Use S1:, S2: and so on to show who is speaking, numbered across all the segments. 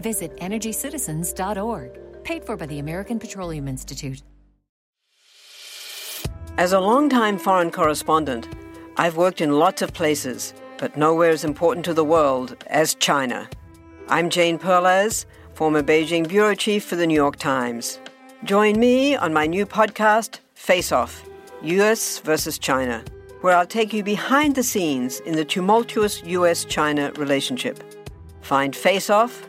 S1: Visit EnergyCitizens.org. Paid for by the American Petroleum Institute.
S2: As a longtime foreign correspondent, I've worked in lots of places, but nowhere as important to the world as China. I'm Jane Perlez, former Beijing bureau chief for the New York Times. Join me on my new podcast, Face Off US versus China, where I'll take you behind the scenes in the tumultuous US China relationship. Find Face Off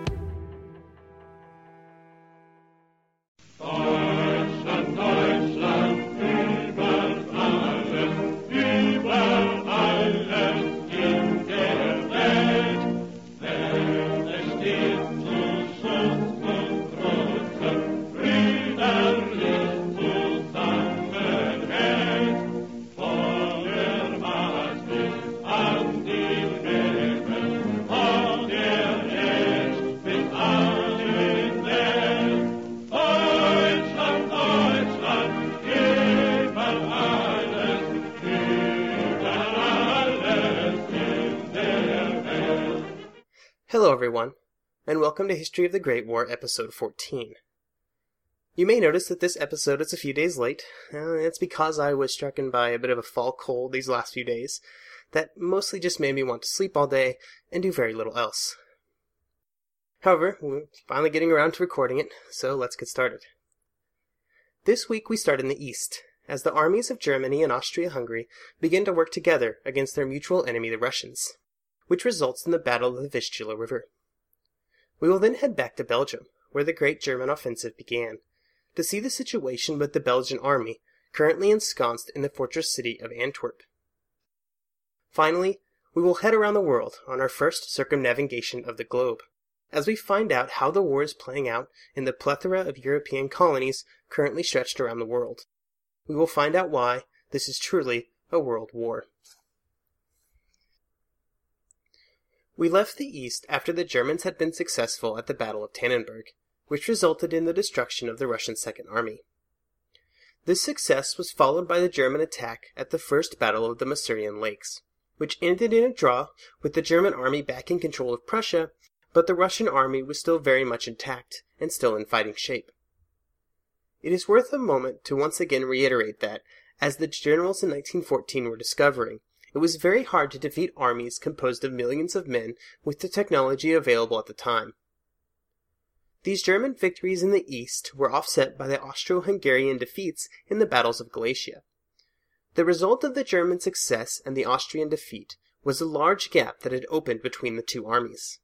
S3: And welcome to History of the Great War, Episode 14. You may notice that this episode is a few days late. Uh, it's because I was stricken by a bit of a fall cold these last few days that mostly just made me want to sleep all day and do very little else. However, we're finally getting around to recording it, so let's get started. This week we start in the east, as the armies of Germany and Austria-Hungary begin to work together against their mutual enemy the Russians which results in the Battle of the Vistula River. We will then head back to Belgium, where the great German offensive began, to see the situation with the Belgian army currently ensconced in the fortress city of Antwerp. Finally, we will head around the world on our first circumnavigation of the globe, as we find out how the war is playing out in the plethora of European colonies currently stretched around the world. We will find out why this is truly a world war. We left the east after the Germans had been successful at the Battle of Tannenberg, which resulted in the destruction of the Russian Second Army. This success was followed by the German attack at the First Battle of the Masurian Lakes, which ended in a draw with the German army back in control of Prussia, but the Russian army was still very much intact and still in fighting shape. It is worth a moment to once again reiterate that, as the generals in 1914 were discovering, it was very hard to defeat armies composed of millions of men with the technology available at the time. These German victories in the east were offset by the Austro-Hungarian defeats in the battles of Galicia. The result of the German success and the Austrian defeat was a large gap that had opened between the two armies.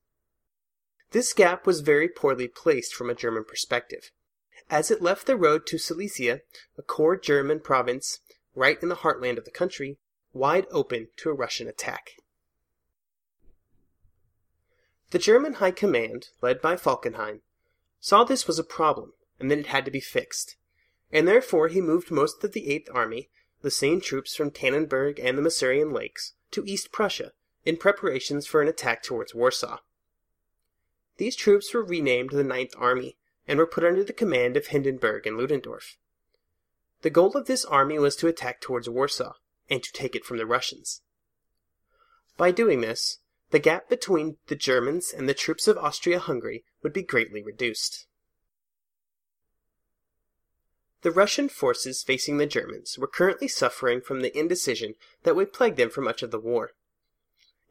S3: This gap was very poorly placed from a German perspective, as it left the road to Silesia, a core German province right in the heartland of the country, wide open to a Russian attack. The German High Command, led by Falkenhayn, saw this was a problem and that it had to be fixed, and therefore he moved most of the Eighth Army, the same troops from Tannenberg and the Masurian Lakes, to East Prussia in preparations for an attack towards Warsaw. These troops were renamed the Ninth Army and were put under the command of Hindenburg and Ludendorff. The goal of this army was to attack towards Warsaw, and to take it from the Russians. By doing this, the gap between the Germans and the troops of Austria-Hungary would be greatly reduced. The Russian forces facing the Germans were currently suffering from the indecision that would plague them for much of the war.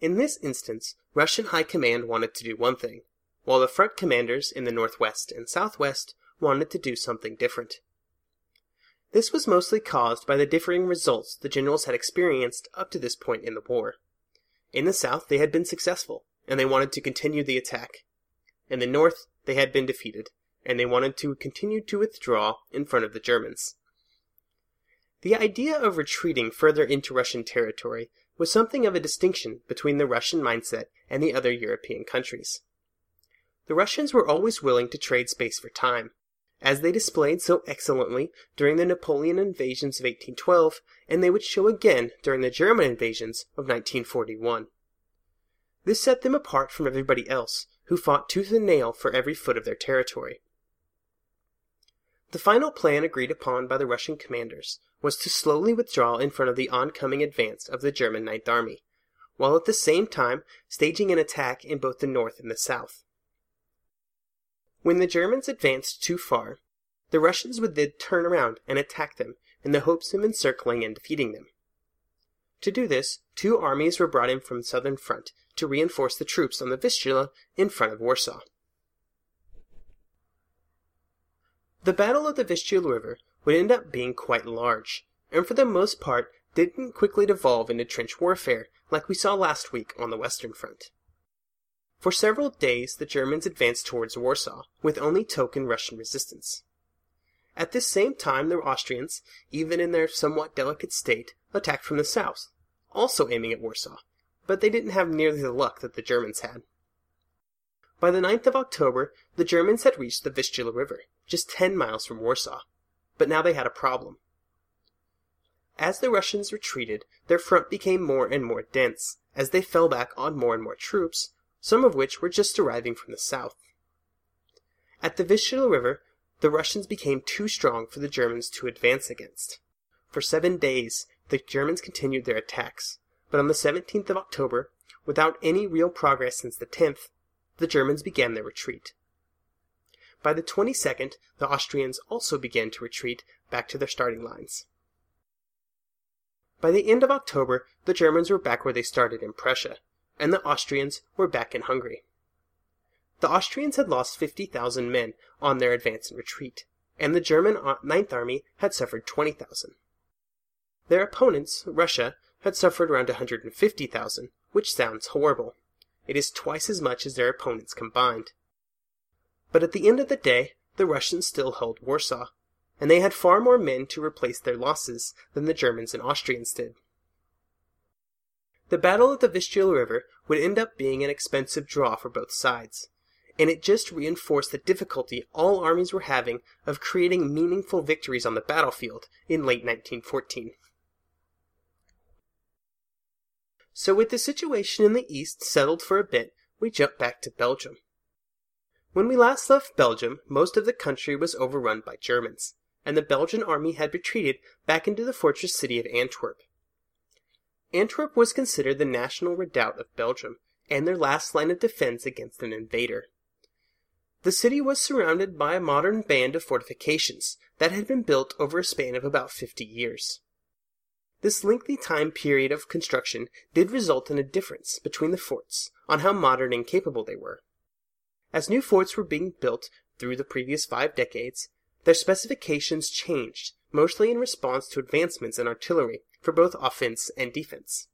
S3: In this instance, Russian High Command wanted to do one thing, while the front commanders in the northwest and southwest wanted to do something different. This was mostly caused by the differing results the generals had experienced up to this point in the war. In the south, they had been successful, and they wanted to continue the attack. In the north, they had been defeated, and they wanted to continue to withdraw in front of the Germans. The idea of retreating further into Russian territory was something of a distinction between the Russian mindset and the other European countries. The Russians were always willing to trade space for time, as they displayed so excellently during the Napoleon invasions of 1812, and they would show again during the German invasions of 1941. This set them apart from everybody else, who fought tooth and nail for every foot of their territory. The final plan agreed upon by the Russian commanders was to slowly withdraw in front of the oncoming advance of the German Ninth Army, while at the same time staging an attack in both the north and the south. When the Germans advanced too far, the Russians would then turn around and attack them in the hopes of encircling and defeating them. To do this, two armies were brought in from the southern front to reinforce the troops on the Vistula in front of Warsaw. The Battle of the Vistula River would end up being quite large, and for the most part didn't quickly devolve into trench warfare like we saw last week on the Western Front. For several days the Germans advanced towards Warsaw with only token Russian resistance. At this same time the Austrians, even in their somewhat delicate state, attacked from the south, also aiming at Warsaw, but they didn't have nearly the luck that the Germans had. By the 9th of October, the Germans had reached the Vistula River, just 10 miles from Warsaw, but now they had a problem. As the Russians retreated, their front became more and more dense, as they fell back on more and more troops, some of which were just arriving from the south. At the Vistula River, the Russians became too strong for the Germans to advance against. For seven days, the Germans continued their attacks, but on the 17th of October, without any real progress since the 10th, the Germans began their retreat. By the 22nd, the Austrians also began to retreat back to their starting lines. By the end of October, the Germans were back where they started in Prussia, and the Austrians were back in Hungary. The Austrians had lost 50,000 men on their advance and retreat, and the German Ninth Army had suffered 20,000. Their opponents, Russia, had suffered around 150,000, which sounds horrible. It is twice as much as their opponents combined. But at the end of the day, the Russians still held Warsaw, and they had far more men to replace their losses than the Germans and Austrians did. The Battle of the Vistula River would end up being an expensive draw for both sides, and it just reinforced the difficulty all armies were having of creating meaningful victories on the battlefield in late 1914. So with the situation in the east settled for a bit, we jump back to Belgium. When we last left Belgium, most of the country was overrun by Germans, and the Belgian army had retreated back into the fortress city of Antwerp. Antwerp was considered the national redoubt of Belgium, and their last line of defense against an invader. The city was surrounded by a modern band of fortifications that had been built over a span of about 50 years. This lengthy time period of construction did result in a difference between the forts on how modern and capable they were. As new forts were being built through the previous five decades, their specifications changed, mostly in response to advancements in artillery for both offense and defense.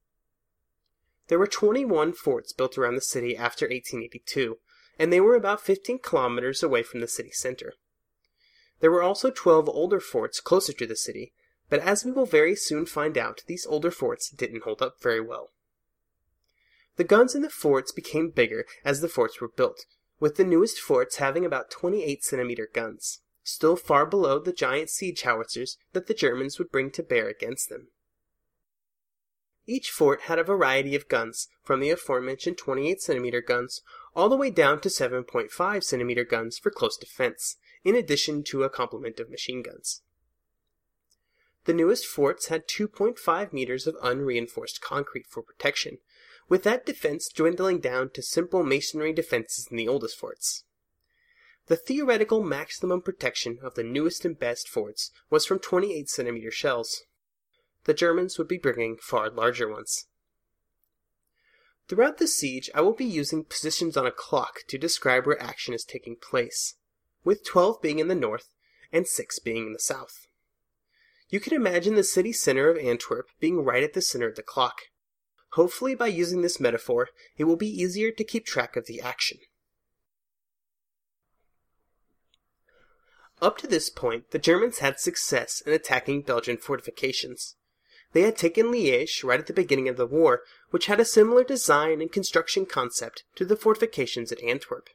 S3: There were 21 forts built around the city after 1882, and they were about 15 kilometers away from the city center. There were also 12 older forts closer to the city, but as we will very soon find out, these older forts didn't hold up very well. The guns in the forts became bigger as the forts were built, with the newest forts having about 28 centimeter guns, still far below the giant siege howitzers that the Germans would bring to bear against them. Each fort had a variety of guns, from the aforementioned 28 centimeter guns all the way down to 7.5 centimeter guns for close defense, in addition to a complement of machine guns. The newest forts had 2.5 meters of unreinforced concrete for protection, with that defense dwindling down to simple masonry defenses in the oldest forts. The theoretical maximum protection of the newest and best forts was from 28 centimeter shells. The Germans would be bringing far larger ones. Throughout the siege, I will be using positions on a clock to describe where action is taking place, with 12 being in the north and 6 being in the south. You can imagine the city center of Antwerp being right at the center of the clock. Hopefully, by using this metaphor, it will be easier to keep track of the action. Up to this point, the Germans had success in attacking Belgian fortifications. They had taken Liège right at the beginning of the war, which had a similar design and construction concept to the fortifications at Antwerp.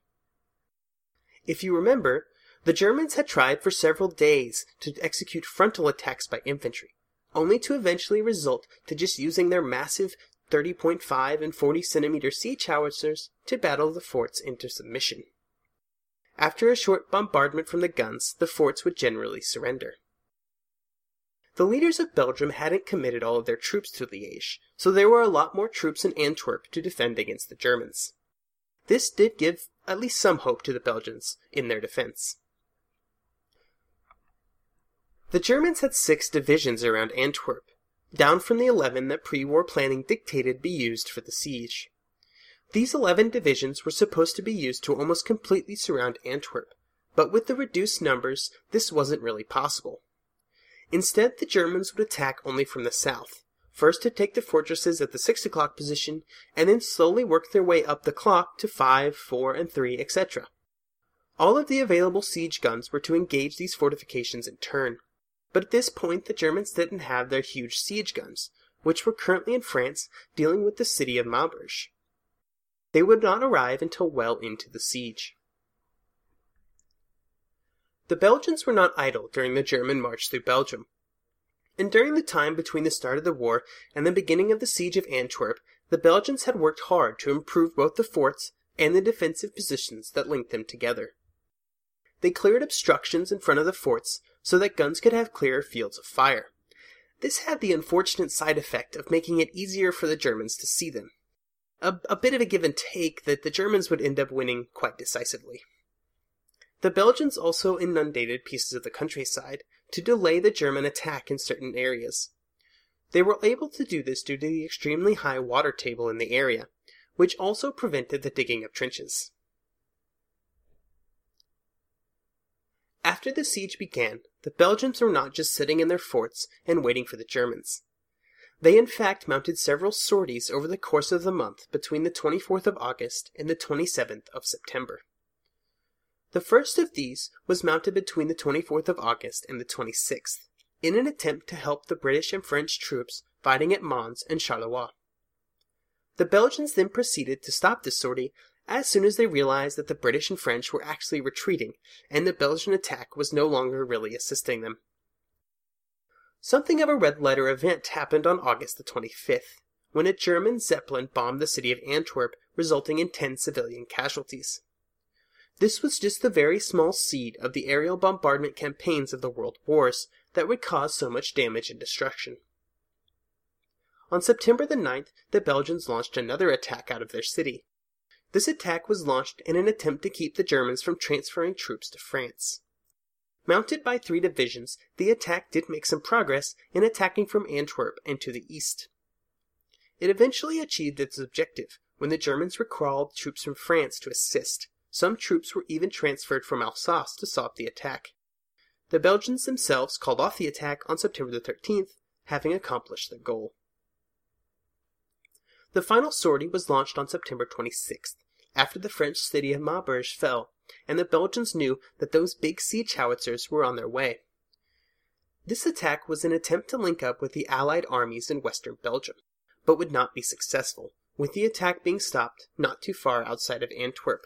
S3: If you remember, the Germans had tried for several days to execute frontal attacks by infantry, only to eventually result to just using their massive 30.5 and 40 centimeter siege howitzers to battle the forts into submission. After a short bombardment from the guns, the forts would generally surrender. The leaders of Belgium hadn't committed all of their troops to Liège, so there were a lot more troops in Antwerp to defend against the Germans. This did give at least some hope to the Belgians in their defense. The Germans had six divisions around Antwerp, down from the eleven that pre-war planning dictated be used for the siege. These eleven divisions were supposed to be used to almost completely surround Antwerp, but with the reduced numbers, this wasn't really possible. Instead, the Germans would attack only from the south, first to take the fortresses at the 6 o'clock position, and then slowly work their way up the clock to 5, 4, and 3, etc. All of the available siege guns were to engage these fortifications in turn. But at this point, the Germans didn't have their huge siege guns, which were currently in France dealing with the city of Maubeuge. They would not arrive until well into the siege. The Belgians were not idle during the German march through Belgium. And during the time between the start of the war and the beginning of the siege of Antwerp, the Belgians had worked hard to improve both the forts and the defensive positions that linked them together. They cleared obstructions in front of the forts so that guns could have clearer fields of fire. This had the unfortunate side effect of making it easier for the Germans to see them. A, a bit of a give and take that the Germans would end up winning quite decisively. The Belgians also inundated pieces of the countryside to delay the German attack in certain areas. They were able to do this due to the extremely high water table in the area, which also prevented the digging of trenches. After the siege began, the Belgians were not just sitting in their forts and waiting for the Germans. They in fact mounted several sorties over the course of the month between the 24th of August and the 27th of September. The first of these was mounted between the 24th of August and the 26th, in an attempt to help the British and French troops fighting at Mons and Charleroi. The Belgians then proceeded to stop this sortie as soon as they realized that the British and French were actually retreating and the Belgian attack was no longer really assisting them. Something of a red letter event happened on August the 25th, when a German Zeppelin bombed the city of Antwerp, resulting in 10 civilian casualties. This was just the very small seed of the aerial bombardment campaigns of the world wars that would cause so much damage and destruction. On September the 9th, the Belgians launched another attack out of their city. This attack was launched in an attempt to keep the Germans from transferring troops to France. Mounted by three divisions, the attack did make some progress in attacking from Antwerp and to the east. It eventually achieved its objective when the Germans recalled troops from France to assist, some troops were even transferred from Alsace to stop the attack. The Belgians themselves called off the attack on September the 13th, having accomplished their goal. The final sortie was launched on September 26th, after the French city of Maubeuge fell, and the Belgians knew that those big siege howitzers were on their way. This attack was an attempt to link up with the Allied armies in western Belgium, but would not be successful, with the attack being stopped not too far outside of Antwerp.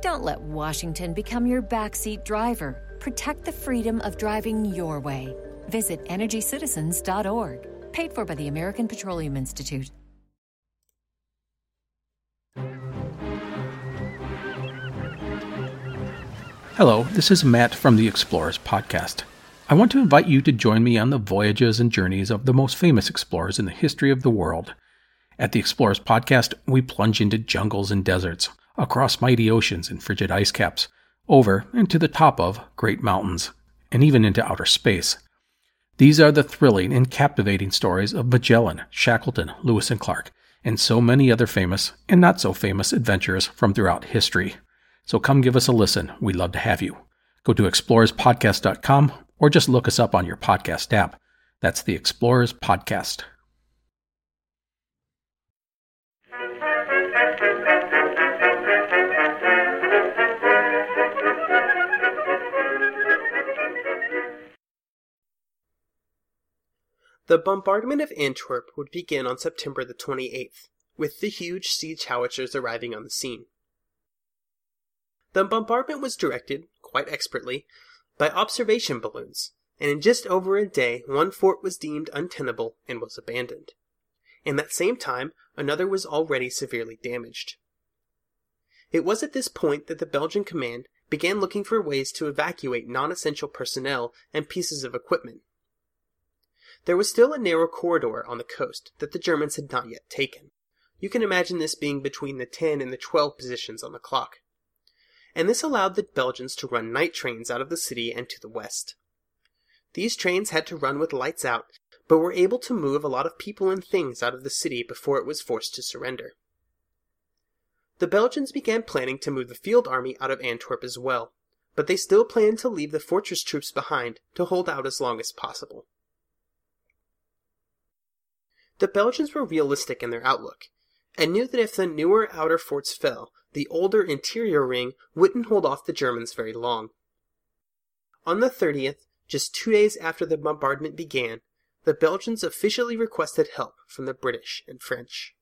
S1: Don't let Washington become your backseat driver. Protect the freedom of driving your way. Visit EnergyCitizens.org. Paid for by the American Petroleum Institute.
S4: Hello, this is Matt from the Explorers Podcast. I want to invite you to join me on the voyages and journeys of the most famous explorers in the history of the world. At the Explorers Podcast, we plunge into jungles and deserts, across mighty oceans and frigid ice caps, over and to the top of great mountains, and even into outer space. These are the thrilling and captivating stories of Magellan, Shackleton, Lewis and Clark, and so many other famous and not so famous adventurers from throughout history. So come give us a listen. We'd love to have you. Go to explorerspodcast.com or just look us up on your podcast app. That's the Explorers Podcast.
S3: The bombardment of Antwerp would begin on September the 28th, with the huge siege howitzers arriving on the scene. The bombardment was directed, quite expertly, by observation balloons, and in just over a day one fort was deemed untenable and was abandoned. In that same time, another was already severely damaged. It was at this point that the Belgian command began looking for ways to evacuate non essential personnel and pieces of equipment there was still a narrow corridor on the coast that the Germans had not yet taken. You can imagine this being between the 10 and the 12 positions on the clock. And this allowed the Belgians to run night trains out of the city and to the west. These trains had to run with lights out, but were able to move a lot of people and things out of the city before it was forced to surrender. The Belgians began planning to move the field army out of Antwerp as well, but they still planned to leave the fortress troops behind to hold out as long as possible. The Belgians were realistic in their outlook, and knew that if the newer outer forts fell, the older interior ring wouldn't hold off the Germans very long. On the 30th, just two days after the bombardment began, the Belgians officially requested help from the British and French.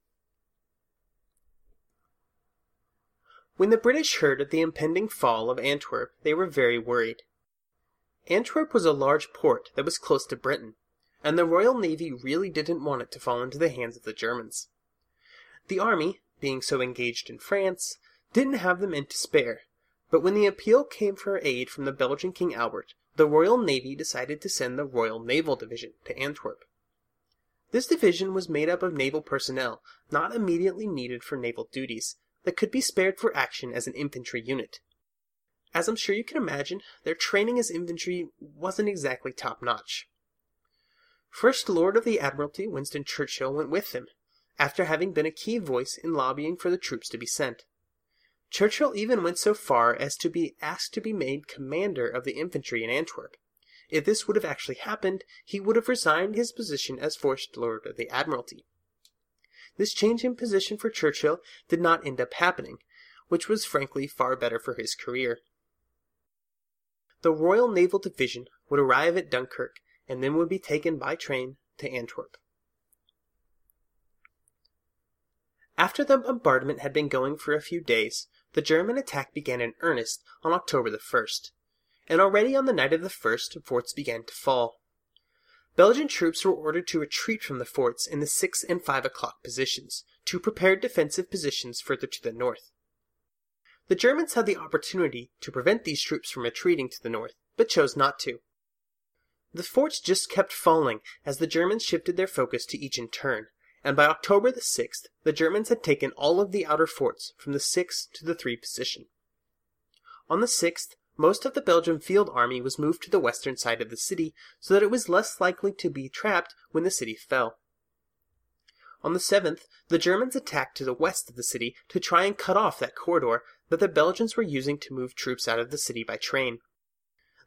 S3: When the British heard of the impending fall of Antwerp, they were very worried. Antwerp was a large port that was close to Britain, and the Royal Navy really didn't want it to fall into the hands of the Germans. The army, being so engaged in France, didn't have the men to spare, but when the appeal came for aid from the Belgian King Albert, the Royal Navy decided to send the Royal Naval Division to Antwerp. This division was made up of naval personnel not immediately needed for naval duties, that could be spared for action as an infantry unit. As I'm sure you can imagine, their training as infantry wasn't exactly top notch. First Lord of the Admiralty Winston Churchill went with them, after having been a key voice in lobbying for the troops to be sent. Churchill even went so far as to be asked to be made commander of the infantry in Antwerp. If this would have actually happened, he would have resigned his position as First Lord of the Admiralty. This change in position for Churchill did not end up happening, which was frankly far better for his career. The Royal Naval Division would arrive at Dunkirk and then would be taken by train to Antwerp. After the bombardment had been going for a few days, the German attack began in earnest on October the 1st, and already on the night of the 1st, forts began to fall. Belgian troops were ordered to retreat from the forts in the 6 and 5 o'clock positions, to prepare defensive positions further to the north. The Germans had the opportunity to prevent these troops from retreating to the north, but chose not to. The forts just kept falling as the Germans shifted their focus to each in turn, and by October the 6th, the Germans had taken all of the outer forts from the 6th to the 3 position. On the 6th, most of the Belgian field army was moved to the western side of the city so that it was less likely to be trapped when the city fell. On the 7th, the Germans attacked to the west of the city to try and cut off that corridor that the Belgians were using to move troops out of the city by train.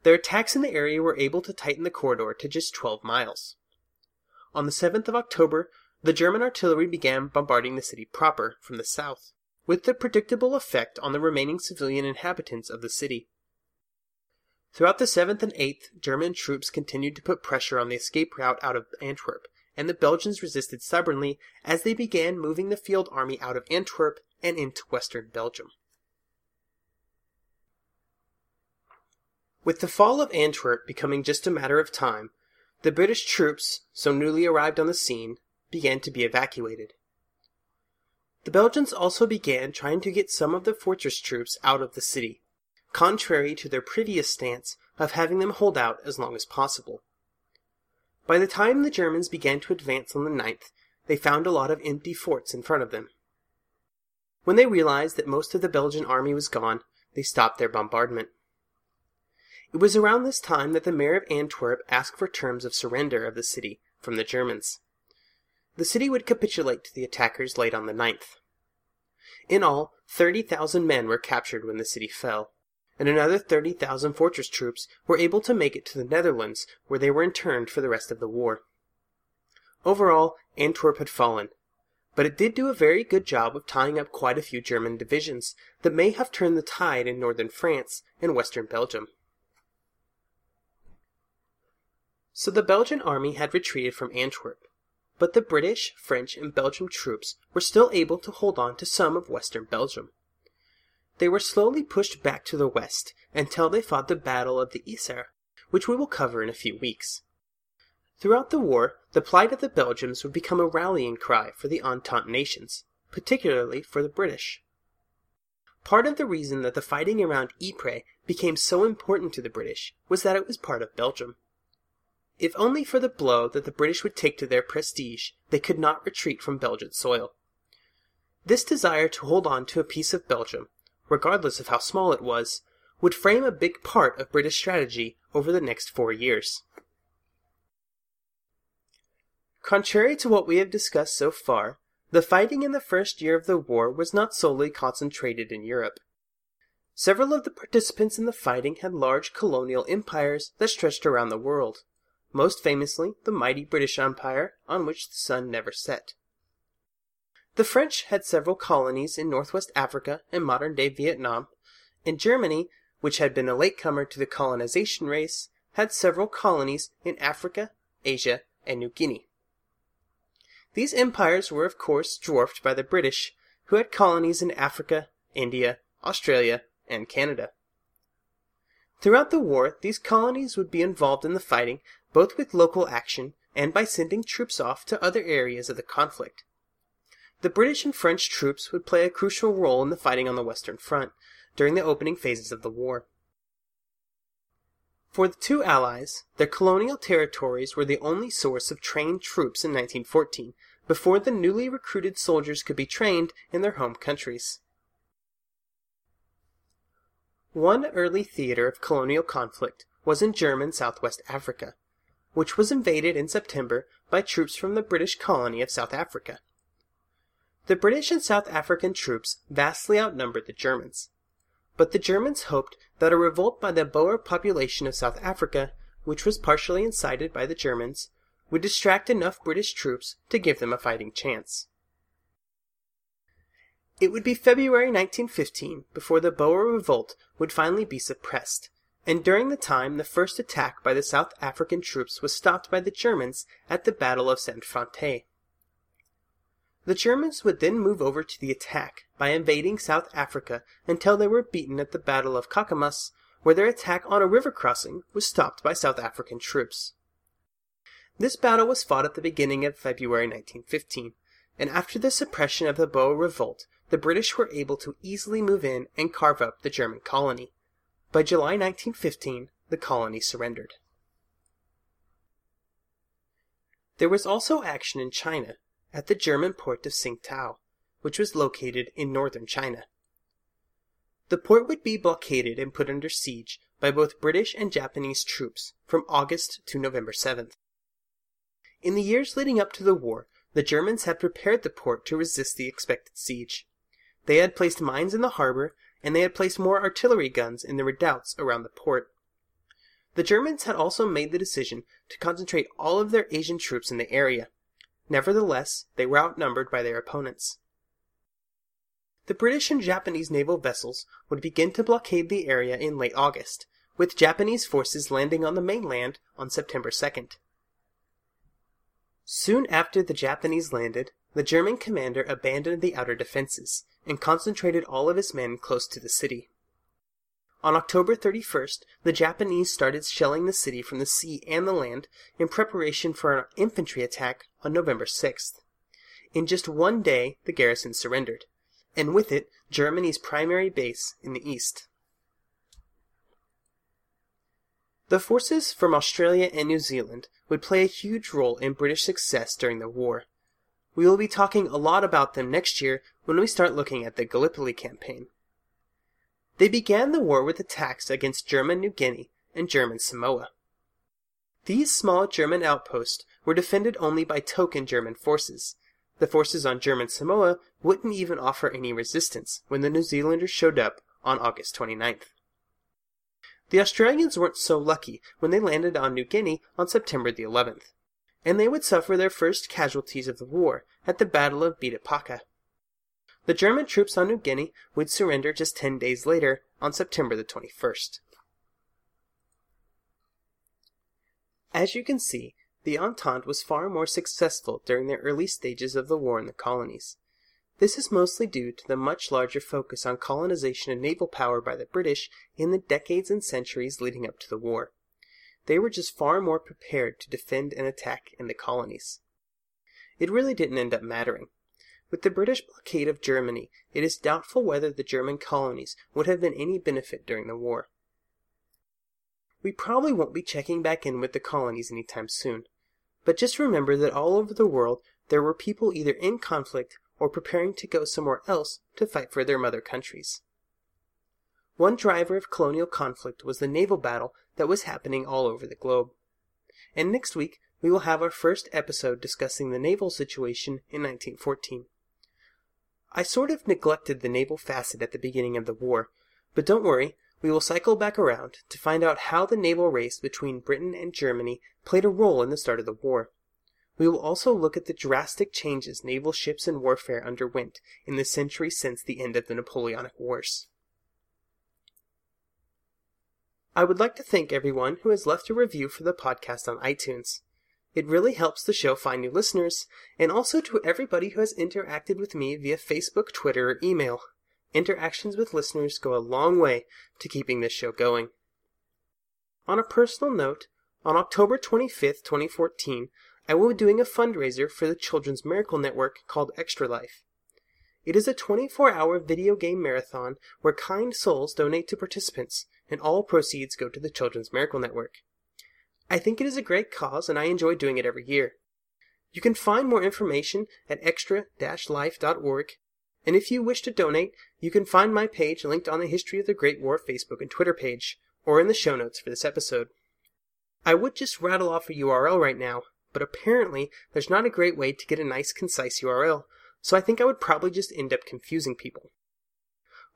S3: Their attacks in the area were able to tighten the corridor to just 12 miles. On the 7th of October, the German artillery began bombarding the city proper from the south, with the predictable effect on the remaining civilian inhabitants of the city. Throughout the 7th and 8th, German troops continued to put pressure on the escape route out of Antwerp, and the Belgians resisted stubbornly as they began moving the field army out of Antwerp and into western Belgium. With the fall of Antwerp becoming just a matter of time, the British troops, so newly arrived on the scene, began to be evacuated. The Belgians also began trying to get some of the fortress troops out of the city, contrary to their previous stance of having them hold out as long as possible. By the time the Germans began to advance on the 9th, they found a lot of empty forts in front of them. When they realized that most of the Belgian army was gone, they stopped their bombardment. It was around this time that the mayor of Antwerp asked for terms of surrender of the city from the Germans. The city would capitulate to the attackers late on the 9th. In all, 30,000 men were captured when the city fell, and another 30,000 fortress troops were able to make it to the Netherlands, where they were interned for the rest of the war. Overall, Antwerp had fallen, but it did do a very good job of tying up quite a few German divisions that may have turned the tide in northern France and western Belgium. So the Belgian army had retreated from Antwerp, but the British, French, and Belgian troops were still able to hold on to some of western Belgium. They were slowly pushed back to the west until they fought the Battle of the Yser, which we will cover in a few weeks. Throughout the war, the plight of the Belgians would become a rallying cry for the Entente nations, particularly for the British. Part of the reason that the fighting around Ypres became so important to the British was that it was part of Belgium. If only for the blow that the British would take to their prestige, they could not retreat from Belgian soil. This desire to hold on to a piece of Belgium regardless of how small it was, would frame a big part of British strategy over the next four years. Contrary to what we have discussed so far, the fighting in the first year of the war was not solely concentrated in Europe. Several of the participants in the fighting had large colonial empires that stretched around the world, most famously the mighty British Empire on which the sun never set. The French had several colonies in northwest Africa and modern day Vietnam, and Germany, which had been a latecomer to the colonization race, had several colonies in Africa, Asia, and New Guinea. These empires were of course dwarfed by the British, who had colonies in Africa, India, Australia, and Canada. Throughout the war, these colonies would be involved in the fighting both with local action and by sending troops off to other areas of the conflict. The British and French troops would play a crucial role in the fighting on the Western Front during the opening phases of the war. For the two allies, their colonial territories were the only source of trained troops in 1914, before the newly recruited soldiers could be trained in their home countries. One early theater of colonial conflict was in German Southwest Africa, which was invaded in September by troops from the British colony of South Africa. The British and South African troops vastly outnumbered the Germans. But the Germans hoped that a revolt by the Boer population of South Africa, which was partially incited by the Germans, would distract enough British troops to give them a fighting chance. It would be February 1915 before the Boer revolt would finally be suppressed, and during the time the first attack by the South African troops was stopped by the Germans at the Battle of Sandfontein. The Germans would then move over to the attack by invading South Africa until they were beaten at the Battle of Kakamas, where their attack on a river crossing was stopped by South African troops. This battle was fought at the beginning of February 1915, and after the suppression of the Boer revolt, the British were able to easily move in and carve up the German colony. By July 1915, the colony surrendered. There was also action in China, at the German port of Tsingtao, which was located in northern China. The port would be blockaded and put under siege by both British and Japanese troops from August to November 7th. In the years leading up to the war, the Germans had prepared the port to resist the expected siege. They had placed mines in the harbor, and they had placed more artillery guns in the redoubts around the port. The Germans had also made the decision to concentrate all of their Asian troops in the area. Nevertheless, they were outnumbered by their opponents. The British and Japanese naval vessels would begin to blockade the area in late August, with Japanese forces landing on the mainland on September 2nd. Soon after the Japanese landed, the German commander abandoned the outer defenses and concentrated all of his men close to the city. On October 31st, the Japanese started shelling the city from the sea and the land in preparation for an infantry attack on November 6th. In just one day, the garrison surrendered, and with it, Germany's primary base in the east. The forces from Australia and New Zealand would play a huge role in British success during the war. We will be talking a lot about them next year when we start looking at the Gallipoli campaign. They began the war with attacks against German New Guinea and German Samoa. These small German outposts were defended only by token German forces. The forces on German Samoa wouldn't even offer any resistance when the New Zealanders showed up on August 29th. The Australians weren't so lucky when they landed on New Guinea on September the 11th, and they would suffer their first casualties of the war at the Battle of Bita Paka. The German troops on New Guinea would surrender just 10 days later on September the 21st. As you can see, the Entente was far more successful during the early stages of the war in the colonies. This is mostly due to the much larger focus on colonization and naval power by the British in the decades and centuries leading up to the war. They were just far more prepared to defend and attack in the colonies. It really didn't end up mattering. With the British blockade of Germany, it is doubtful whether the German colonies would have been any benefit during the war. We probably won't be checking back in with the colonies anytime soon, but just remember that all over the world there were people either in conflict or preparing to go somewhere else to fight for their mother countries. One driver of colonial conflict was the naval battle that was happening all over the globe. And next week, we will have our first episode discussing the naval situation in 1914. I sort of neglected the naval facet at the beginning of the war, but don't worry, we will cycle back around to find out how the naval race between Britain and Germany played a role in the start of the war. We will also look at the drastic changes naval ships and warfare underwent in the century since the end of the Napoleonic Wars. I would like to thank everyone who has left a review for the podcast on iTunes. It really helps the show find new listeners, and also to everybody who has interacted with me via Facebook, Twitter, or email. Interactions with listeners go a long way to keeping this show going. On a personal note, on October 25th, 2014, I will be doing a fundraiser for the Children's Miracle Network called Extra Life. It is a 24 hour video game marathon where kind souls donate to participants, and all proceeds go to the Children's Miracle Network. I think it is a great cause, and I enjoy doing it every year. You can find more information at extra-life.org, and if you wish to donate, you can find my page linked on the History of the Great War Facebook and Twitter page, or in the show notes for this episode. I would just rattle off a URL right now, but apparently there's not a great way to get a nice concise URL, so I think I would probably just end up confusing people.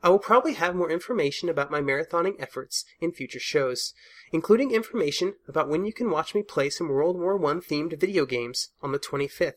S3: I will probably have more information about my marathoning efforts in future shows, including information about when you can watch me play some World War I themed video games on the 25th.